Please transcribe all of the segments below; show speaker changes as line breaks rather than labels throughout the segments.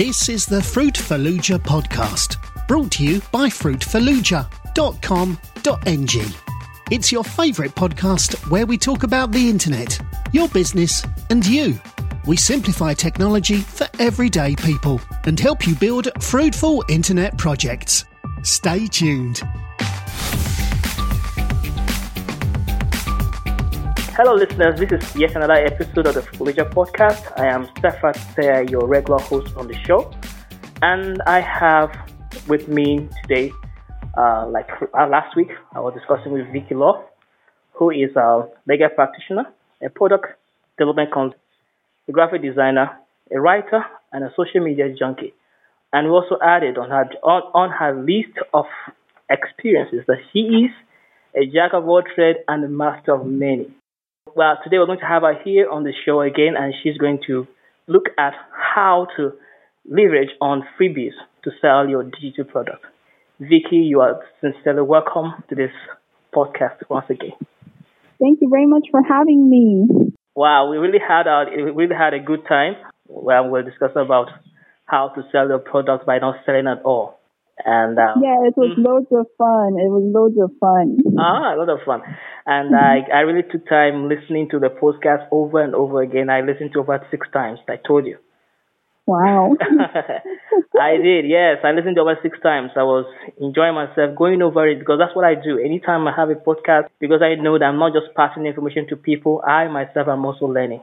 This is the Fruitfuluja podcast, brought to you by fruitfuluja.com.ng. It's your favourite podcast where we talk about the internet, your business, and you. We simplify technology for everyday people and help you build fruitful internet projects. Stay tuned.
Hello, listeners. This is yet another episode of the Fallujah podcast. I am Stefan Thayer, your regular host on the show, and I have with me today, uh, like uh, last week, I was discussing with Vicky Law, who is a legal practitioner, a product development consultant, a graphic designer, a writer, and a social media junkie. And we also added on her on, on her list of experiences that she is a jack of all trades and a master of many. Well, today we're going to have her here on the show again, and she's going to look at how to leverage on freebies to sell your digital product. Vicky, you are sincerely welcome to this podcast once again.
Thank you very much for having me.
Wow, we really had a we really had a good time where we're discussing about how to sell your product by not selling at all. And uh,
yeah, it was mm. loads of fun. It was loads of fun.
Ah, a lot of fun. And I, I really took time listening to the podcast over and over again. I listened to about six times. I told you.
Wow.
I did, yes. I listened to over six times. I was enjoying myself going over it because that's what I do. Anytime I have a podcast, because I know that I'm not just passing information to people, I myself am also learning.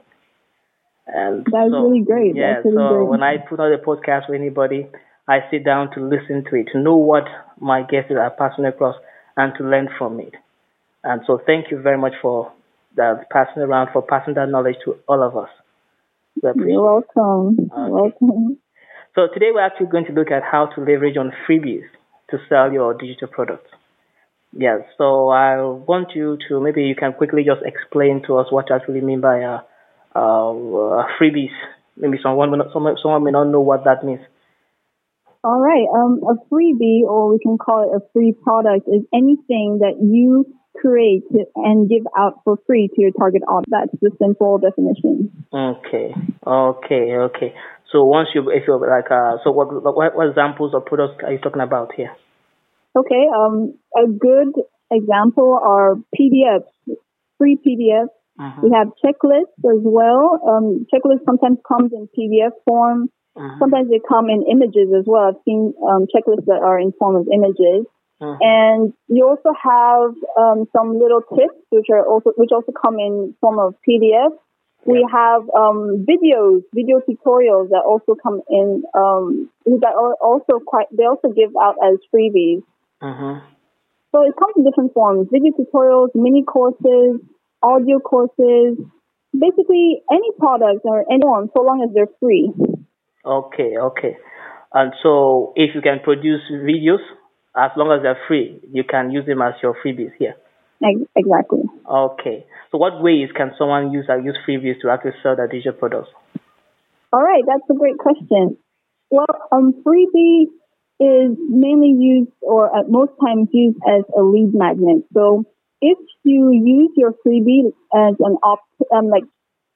And
that's
so,
really great.
Yeah,
really
so
great.
when I put out a podcast for anybody, I sit down to listen to it, to know what my guests are passing across, and to learn from it. And so, thank you very much for passing around, for passing that knowledge to all of us.
You're welcome. Okay. welcome.
So today we're actually going to look at how to leverage on freebies to sell your digital products. Yes, so I want you to maybe you can quickly just explain to us what you actually mean by uh, uh, freebies. Maybe someone someone, someone may not know what that means.
All right. Um, a freebie, or we can call it a free product, is anything that you create and give out for free to your target audience. That's the simple definition.
Okay. Okay. Okay. So once you, if you're like, uh, so what, what, what examples of products are you talking about here?
Okay. Um, a good example are PDFs, free PDFs. Uh-huh. We have checklists as well. Um, checklists sometimes comes in PDF form. Uh-huh. Sometimes they come in images as well. I've seen um, checklists that are in form of images. Uh-huh. And you also have um, some little tips, which are also which also come in form of PDF. Yeah. We have um, videos, video tutorials that also come in um, that are also quite. They also give out as freebies. Uh-huh. So it comes in different forms: video tutorials, mini courses, audio courses, basically any product or anyone, so long as they're free.
Okay, okay. And so if you can produce videos, as long as they're free, you can use them as your freebies here.
Exactly.
Okay. So what ways can someone use uh, use freebies to actually sell their digital products?
All right, that's a great question. Well, um, freebie is mainly used or at most times used as a lead magnet. So if you use your freebie as an op, um, like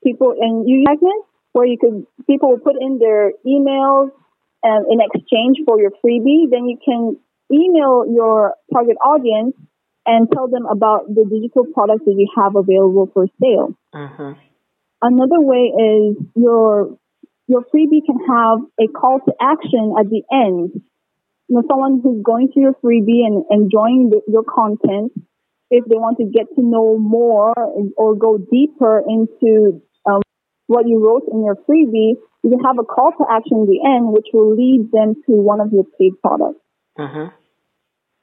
people and you magnet, where you could people will put in their emails um, in exchange for your freebie. Then you can email your target audience and tell them about the digital products that you have available for sale. Uh-huh. Another way is your your freebie can have a call to action at the end. You know, someone who's going to your freebie and enjoying the, your content, if they want to get to know more or go deeper into what you wrote in your freebie, you can have a call to action at the end, which will lead them to one of your paid products.
Uh-huh.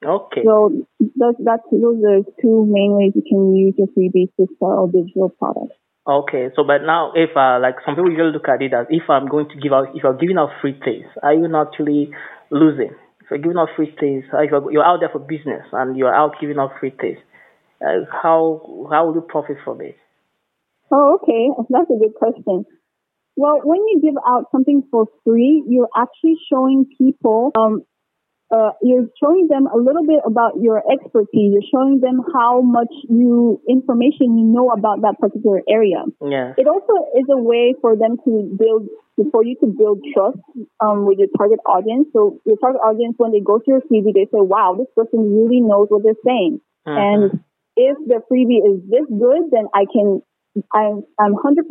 Okay.
So that's, that's, those are two main ways you can use your freebies to sell digital products.
Okay, so but now if uh, like some people usually look at it as if I'm going to give out if you're giving out free things, are you not actually losing? If you're giving out free things, if you're, you're out there for business and you're out giving out free things, uh, how how will you profit from it?
Oh, okay. That's a good question. Well, when you give out something for free, you're actually showing people um, uh, you're showing them a little bit about your expertise. You're showing them how much you information you know about that particular area.
Yeah.
It also is a way for them to build, for you to build trust um, with your target audience. So your target audience, when they go to your freebie, they say, "Wow, this person really knows what they're saying."
Mhm.
And if the freebie is this good, then I can, I'm, I'm 100%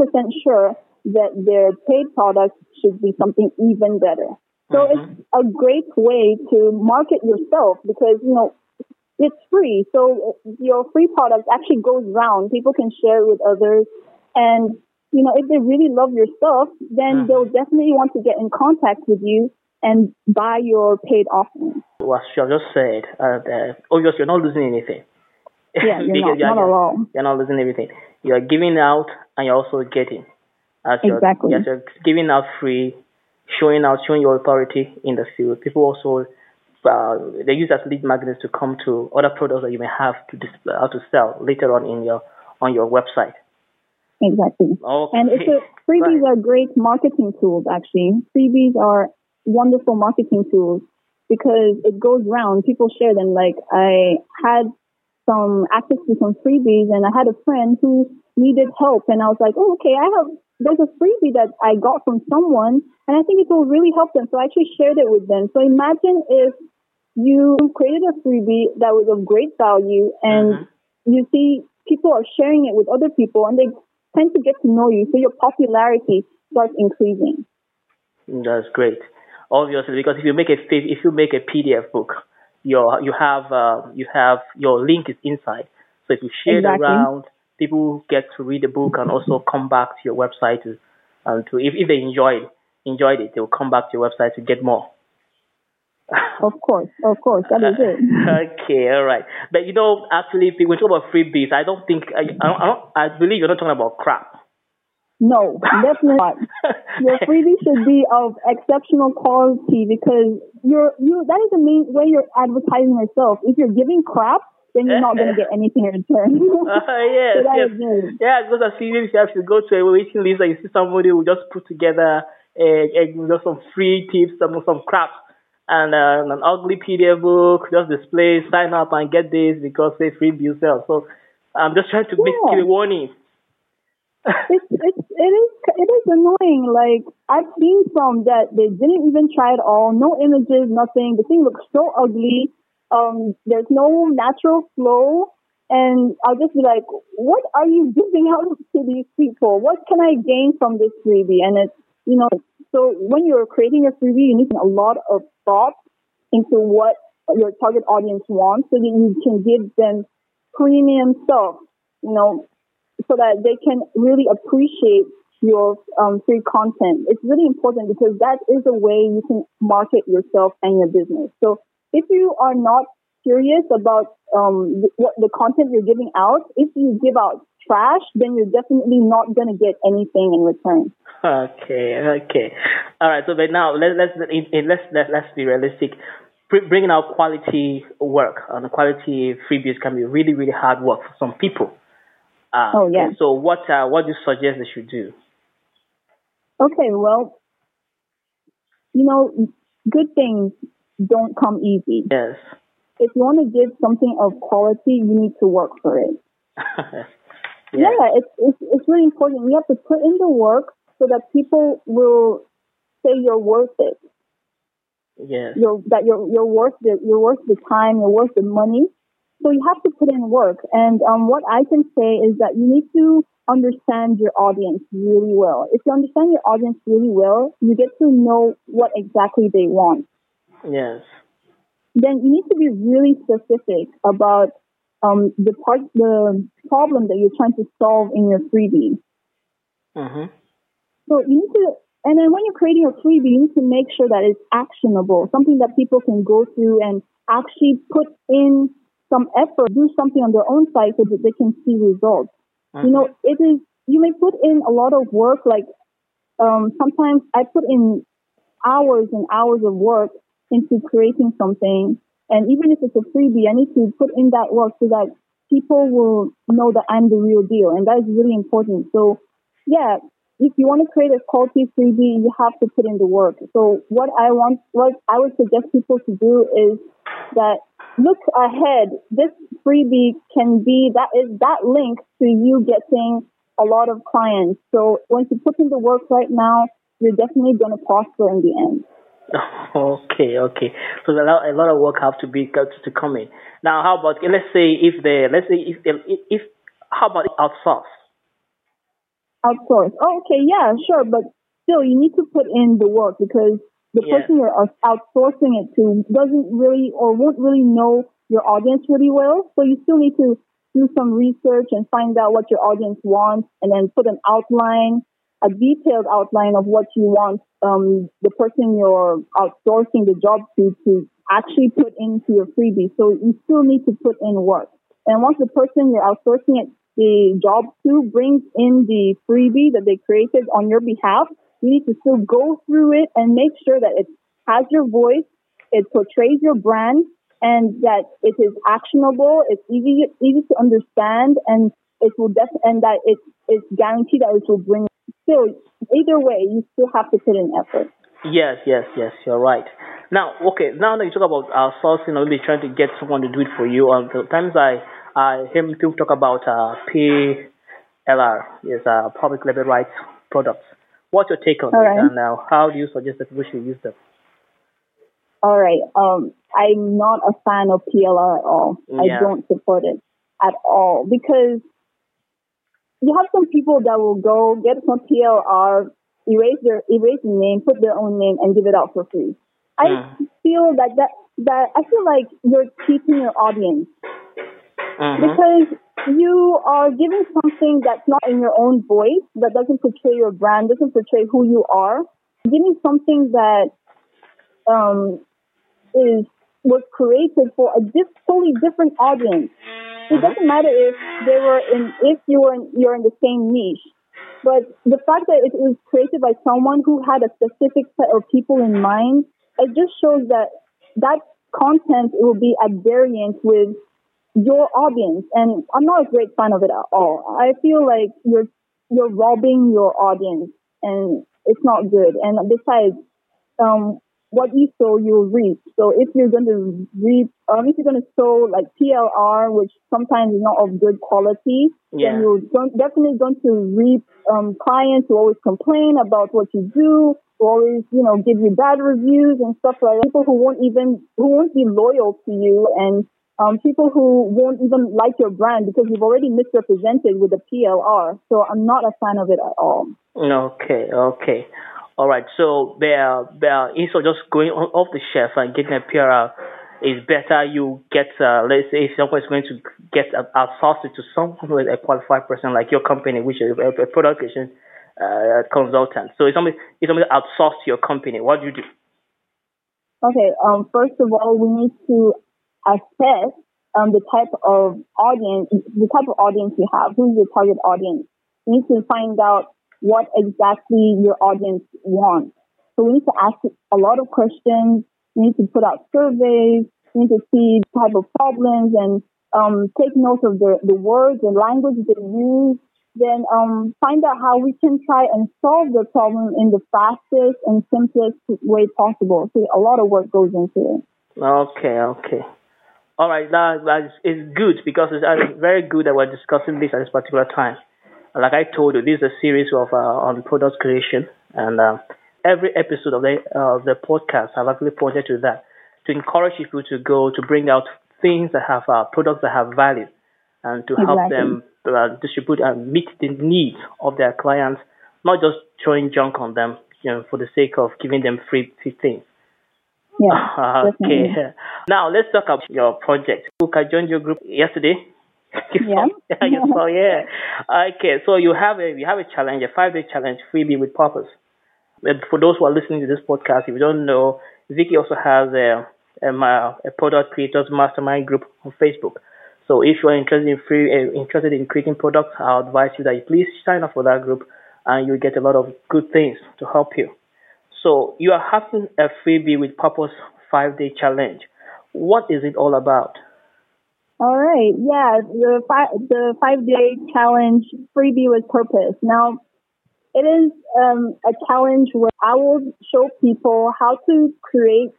sure that their paid product should be something even better. So
Mhm.
it's a great way to market yourself because, you know, it's free. So your free product actually goes around. People can share it with others. And, you know, if they really love your stuff, then
Mhm.
they'll definitely want to get in contact with you and buy your paid offering.
What you have just said, uh, obviously you're not losing anything.
Yeah, you're not, not at all.
You're not losing everything. You're giving out and you're also getting. As you're,
Exactly.
Yes, you're giving out free, showing out, showing your authority in the field. People also, uh, they use as lead magnets to come to other products that you may have to display, how to sell later on in your on your website.
Exactly.
Okay.
And it's a, freebies
Right.
are great marketing tools, actually. Freebies are wonderful marketing tools because it goes around. People share them. Like I had some access to some freebies and I had a friend who needed help and I was like, oh, okay, I have, there's a freebie that I got from someone and I think it will really help them. So I actually shared it with them. So imagine if you created a freebie that was of great value and
Mhm.
you see people are sharing it with other people and they tend to get to know you. So your popularity starts increasing.
That's great. Obviously, because if you make a if you make a PDF book, your you have uh, you have your link is inside. So if you share
Exactly.
it around, people get to read the book and also come back to your website to, and to if, if they enjoyed enjoyed it, they will come back to your website to get more.
Of course, of course, that is it.
okay, all right. But you know, actually, if we talk about freebies, I don't think I, I, don't, I, don't, I believe you're not talking about crap.
No, definitely not. Your freebie should be of exceptional quality because you're you that is the main way you're advertising yourself. If you're giving crap, then you're not going to get anything in return.
Uh, yes,
so
yes. Yeah, because I see if you to go to a waiting list and you see somebody who just put together a, a just some free tips, some some crap, and uh, an ugly PDF book, just display, sign up and get this because they free yourself. So I'm just trying to make
Yeah.
you a warning.
It's it's it is it is annoying. Like I've seen some that they didn't even try at all. No images, nothing. The thing looks so ugly. Um, there's no natural flow, and I'll just be like, "What are you giving out to these people? What can I gain from this freebie?" And it's you know, so when you're creating a freebie, you need a lot of thought into what your target audience wants, so that you can give them premium stuff. You know, so that they can really appreciate your um, free content. It's really important because that is a way you can market yourself and your business. So if you are not curious about um, th- what the content you're giving out, if you give out trash, then you're definitely not going to get anything in return.
Okay, okay, all right. So, but now let, let's let's let's let's be realistic. Br- Bringing out quality work and quality freebies can be really really hard work for some people. Uh,
Oh, yeah.
So, what uh, what do you suggest they should do?
Okay, well, you know, good things don't come easy.
Yes.
If you want to give something of quality, you need to work for it.
yeah.
Yeah, it's, it's it's really important. You have to put in the work so that people will say you're worth it.
Yes.
You're that you're you're worth it. You're worth the time. You're worth the money. So you have to put in work. And um, what I can say is that you need to understand your audience really well. If you understand your audience really well, you get to know what exactly they want.
Yes.
Then you need to be really specific about um, the part, the problem that you're trying to solve in your freebie.
Mhm.
So you need to, and then when you're creating a freebie, you need to make sure that it's actionable, something that people can go through and actually put in some effort, do something on their own site so that they can see results. You know, it is, you may put in a lot of work, like, um, sometimes I put in hours and hours of work into creating something. And even if it's a freebie, I need to put in that work so that people will know that I'm the real deal. And that is really important. So yeah, if you want to create a quality freebie, you have to put in the work. So what I want, what I would suggest people to do is that look ahead. This freebie can be that is that link to you getting a lot of clients. So once you put in the work right now, you're definitely going to prosper in the end.
Okay, okay. So a lot, a lot of work have to be to, to come in. Now, how about let's say if the let's say if if, if how about outsource?
Outsource. Oh, okay, yeah, sure, but still, you need to put in the work because the yeah. person you're outsourcing it to doesn't really or won't really know your audience really well. So you still need to do some research and find out what your audience wants, and then put an outline a detailed outline of what you want um, the person you're outsourcing the job to to actually put into your freebie. So you still need to put in work. And once the person you're outsourcing it the job to brings in the freebie that they created on your behalf, you need to still go through it and make sure that it has your voice, it portrays your brand, and that it is actionable, it's easy easy to understand, and it will def- and that it is guaranteed that it will bring still, either way, you still have to put in effort.
Yes, yes, yes, you're right. Now, okay, now that you talk about outsourcing or maybe trying to get someone to do it for you, um, sometimes I, I hear people talk about uh, PLR, is uh, public label rights products. What's your take on All right. and now how do you suggest that we should use them?
All right. Um, I'm not a fan of PLR at all. Yeah. I don't support it at all because you have some people that will go get some PLR, erase their erase the name, put their own name, and give it out for free. I mm. feel that that that I feel like you're cheating your audience mm-hmm. because you are giving something that's not in your own voice, that doesn't portray your brand, doesn't portray who you are. Giving something that um, is was created for a diff- totally different audience. It doesn't matter if they were in, if you were in, you're in the same niche, but the fact that it was created by someone who had a specific set of people in mind, it just shows that that content will be at variance with your audience. And I'm not a great fan of it at all. I feel like you're, you're robbing your audience and it's not good. And besides, um, what you sow, you'll reap. So if you're going to reap, um, if you're going to sow like PLR, which sometimes is not of good quality, yeah. then you're definitely going to reap um, clients who always complain about what you do, who always, you know, give you bad reviews and stuff like that. People who won't even, who won't be loyal to you and um, people who won't even like your brand because you've already misrepresented with the PLR. So I'm not a fan of it at all.
Okay, okay. All right, so they're, they're, instead of just going off the shelf and getting a PLR, it's better you get, uh, let's say, if someone is going to get outsourced to someone who is a qualified person like your company, which is a, a product creation uh, consultant. So if somebody, if somebody outsourced to your company, what do you do?
Okay, um, first of all, we need to assess um, the type of audience, the type of audience you have. Who's your target audience? We need to find out what exactly your audience wants. So we need to ask a lot of questions. We need to put out surveys. We need to see the type of problems and um, take note of the, the words and language they use. Then um, find out how we can try and solve the problem in the fastest and simplest way possible. So a lot of work goes into it.
Okay, okay. All right, that, that is, good because it's very good that we're discussing this at this particular time like I told you, this is a series of uh, on product creation, and uh, every episode of the uh, the podcast I've actually pointed to that to encourage people to go to bring out things that have uh, products that have value, and to help exactly. them uh, distribute and meet the needs of their clients, not just throwing junk on them, you know, for the sake of giving them free, free things.
Yeah,
okay. Now let's talk about your project. Look, I joined your group yesterday
yeah.
so yeah. Okay, so you have a you have a challenge, a five day challenge, freebie with purpose. And for those who are listening to this podcast, if you don't know, Vicky also has a a, a product creators mastermind group on Facebook. So if you are interested in free, uh, interested in creating products, I advise you that you please sign up for that group, and you'll get a lot of good things to help you. So you are having a freebie with purpose five day challenge. What is it all about?
All right. Yeah. The five, the five day challenge freebie with purpose. Now, it is um, a challenge where I will show people how to create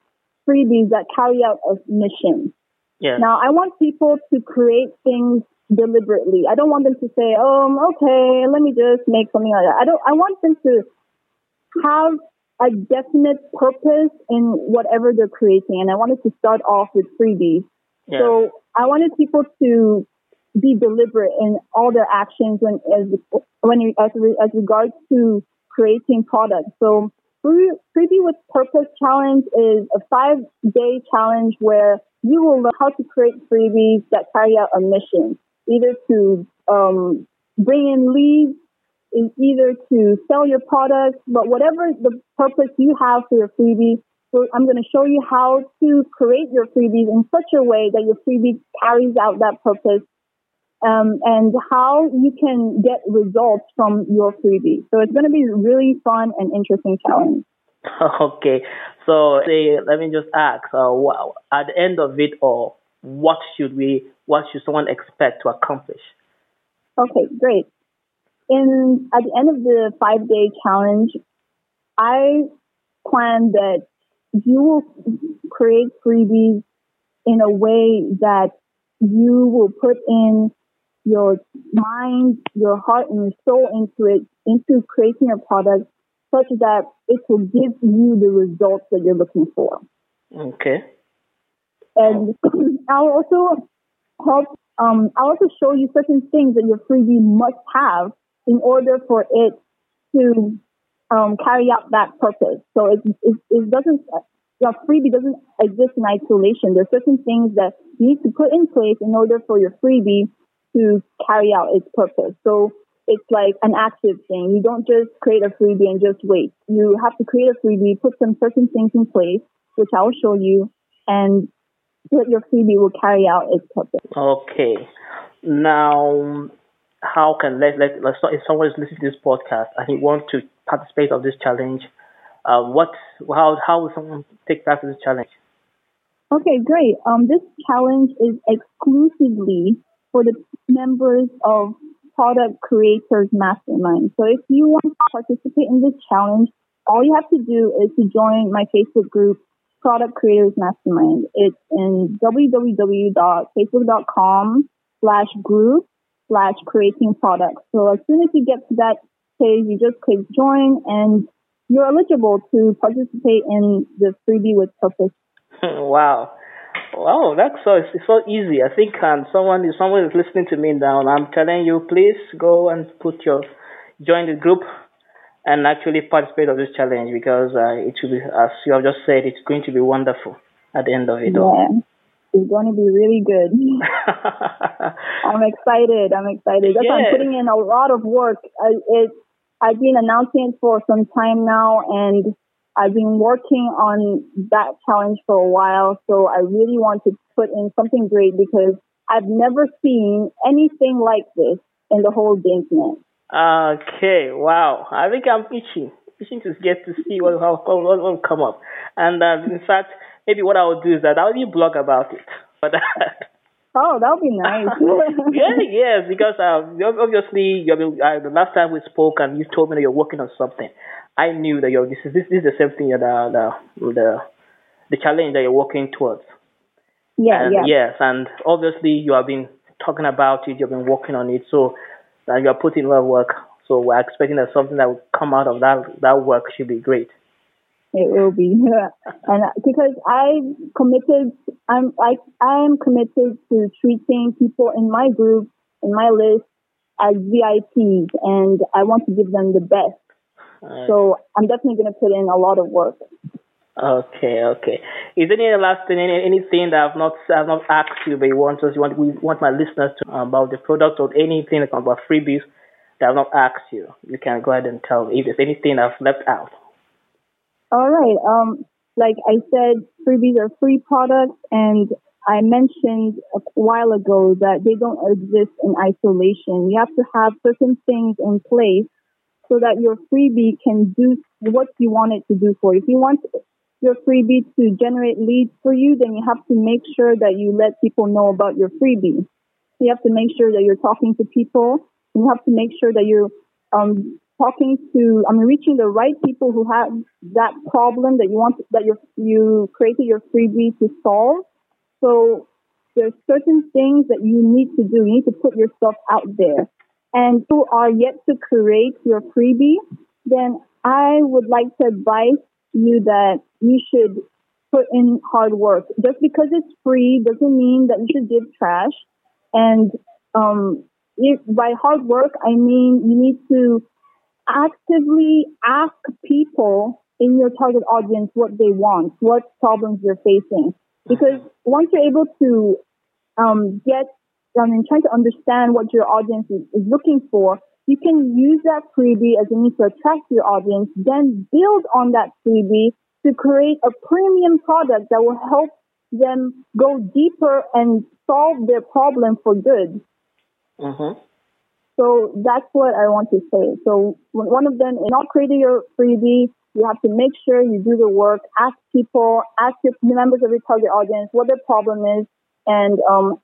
freebies that carry out a mission.
Yeah.
Now, I want people to create things deliberately. I don't want them to say, "Oh, okay, let me just make something like that." I don't. I want them to have a definite purpose in whatever they're creating, and I wanted to start off with freebies.
Yeah.
So I wanted people to be deliberate in all their actions when as when as, as regards to creating products. So free Freebie with Purpose Challenge is a five day challenge where you will learn how to create freebies that carry out a mission, either to um, bring in leads, is either to sell your products, but whatever the purpose you have for your freebie, so I'm going to show you how to create your freebies in such a way that your freebie carries out that purpose um, and how you can get results from your freebie. So it's going to be really fun and interesting challenge.
Okay, so say, let me just ask, uh, at the end of it all, what should we, what should someone expect to accomplish?
Okay, great. In at the end of the five day challenge, I plan that you will create freebies in a way that you will put in your mind, your heart, and your soul into it, into creating a product such that it will give you the results that you're looking for.
Okay.
And I'll also help, um, I'll also show you certain things that your freebie must have in order for it to um, carry out that purpose. So it, it, it doesn't, your freebie doesn't exist in isolation. There's certain things that you need to put in place in order for your freebie to carry out its purpose. So it's like an active thing. You don't just create a freebie and just wait. You have to create a freebie, put some certain things in place, which I will show you, and that your freebie will carry out its purpose.
Okay. Now, how can let let if someone is listening to this podcast and he wants to participate of this challenge, uh, what how how will someone take part in this challenge?
Okay, great. Um, this challenge is exclusively for the members of Product Creators Mastermind. So if you want to participate in this challenge, all you have to do is to join my Facebook group, Product Creators Mastermind. It's in www.facebook.com slash group slash creating products. So as soon as you get to that page, you just click join and you're eligible to participate in the freebie with purpose.
wow. Wow, that's so it's so easy. I think um, someone is someone is listening to me now, and I'm telling you, please go and put your join the group and actually participate of this challenge because uh, it will be, as you have just said, it's going to be wonderful at the end of it
yeah.
all.
It's going to be really good. I'm excited. I'm excited. That's I'm putting in a lot of work. I, it, I've been announcing it for some time now, and I've been working on that challenge for a while, so I really want to put in something great because I've never seen anything like this in the whole internet.
Okay, wow. I think I'm itching, itching to get to see what what, what will come up. And uh, in fact, maybe what I will do is that I'll even blog about it. But
Oh, that would be nice.
yeah, yes, because uh, obviously you been, uh, the last time we spoke and you told me that you're working on something. I knew that you're this is this, this is the same thing that uh, the the the challenge that you're working towards.
Yeah,
and,
yeah.
Yes, and obviously you have been talking about it. You've been working on it, so uh, you are putting a lot of work. So we're expecting that something that will come out of that that work should be great.
It will be, and because I committed, I'm like I am committed to treating people in my group in my list as VIPs, and I want to give them the best. Uh, so I'm definitely going to put in a lot of work.
Okay, okay. Is there any last thing, any, anything that I've not I've not asked you, but you want us, you want we want my listeners to uh, about the product or anything about freebies that I've not asked you? You can go ahead and tell me if there's anything I've left out.
All right. Um, like I said, freebies are free products, and I mentioned a while ago that they don't exist in isolation. You have to have certain things in place so that your freebie can do what you want it to do for you. If you want your freebie to generate leads for you, then you have to make sure that you let people know about your freebie. You have to make sure that you're talking to people. You have to make sure that you're um, talking to, I mean, reaching the right people who have that problem that you want, that you you created your freebie to solve. So there's certain things that you need to do. You need to put yourself out there. And who are yet to create your freebie, then I would like to advise you that you should put in hard work. Just because it's free doesn't mean that you should give trash. And um, if, by hard work, I mean you need to actively ask people in your target audience what they want, what problems they're facing. Because once you're able to um, get, I mean, trying to understand what your audience is, is looking for, you can use that freebie as a means to attract your audience, then build on that freebie to create a premium product that will help them go deeper and solve their problem for good.
Mm-hmm.
So that's what I want to say. So one of them, in not creating your freebie, you have to make sure you do the work, ask people, ask your members of your target audience what their problem is and um,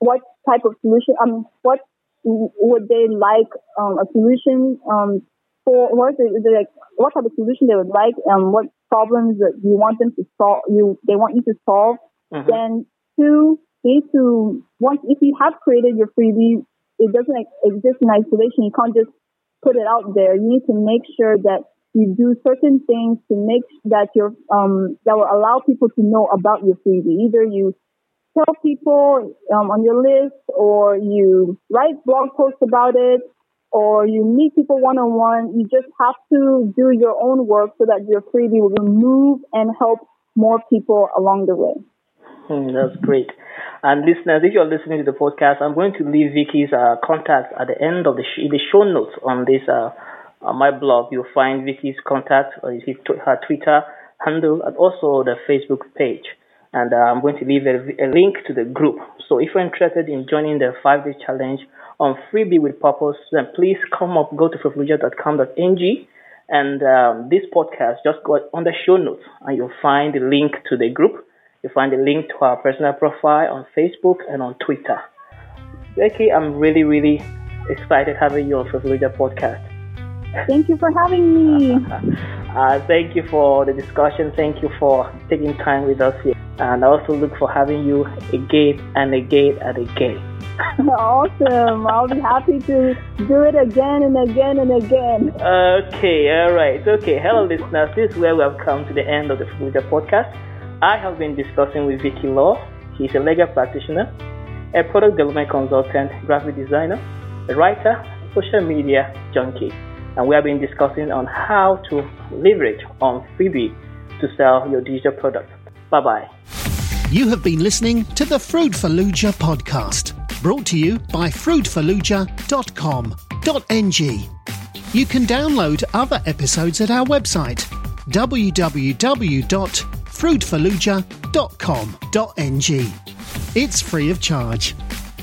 what type of solution, um, what would they like um, a solution um, for, what, is it, like, what type of solution they would like, and what problems that you want them to solve, you, they want you to solve. Mm-hmm. Then two, need to, once, if you have created your freebie, it doesn't exist in isolation. You can't just put it out there. You need to make sure that you do certain things to make that your um that will allow people to know about your freebie. Either you tell people um, on your list, or you write blog posts about it, or you meet people one on one. You just have to do your own work so that your freebie will move and help more people along the way.
Mm, that's great. And listeners, if you're listening to the podcast, I'm going to leave Vicky's uh, contact at the end of the sh- the show notes on this uh, on my blog. You'll find Vicky's contact, or her Twitter handle, and also the Facebook page. And uh, I'm going to leave a, a, link to the group. So if you're interested in joining the five day challenge on Freebie with Purpose, then please come up, go to fruitfuluja.com.ng and um, this podcast, just go on the show notes and you'll find the link to the group you find the link to our personal profile on Facebook and on Twitter. Becky, I'm really, really excited having you on Fruitfuluja podcast.
Thank you for having me.
uh, thank you for the discussion. Thank you for taking time with us here. And I also look for having you again and again and again.
awesome. I'll be happy to do it again and again and again.
Okay, all right. Okay, hello, listeners. This is where we have come to the end of the Fruitfuluja podcast. I have been discussing with Vicky Law. She's a legal practitioner, a product development consultant, graphic designer, a writer, social media junkie. And we have been discussing on how to leverage on Freebie to sell your digital product. Bye bye.
You have been listening to the Fruitfuluja podcast, brought to you by fruitfuluja.com.ng. You can download other episodes at our website www fruitfuluja.com.ng. It's free of charge.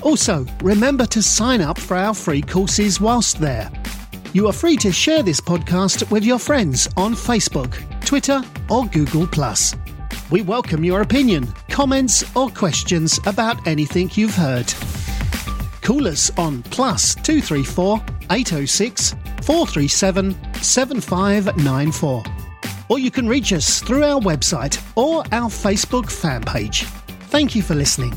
Also, remember to sign up for our free courses whilst there. You are free to share this podcast with your friends on Facebook, Twitter, or Google. We welcome your opinion, comments, or questions about anything you've heard. Call us on plus 234 806 437 7594 or you can reach us through our website or our Facebook fan page. Thank you for listening.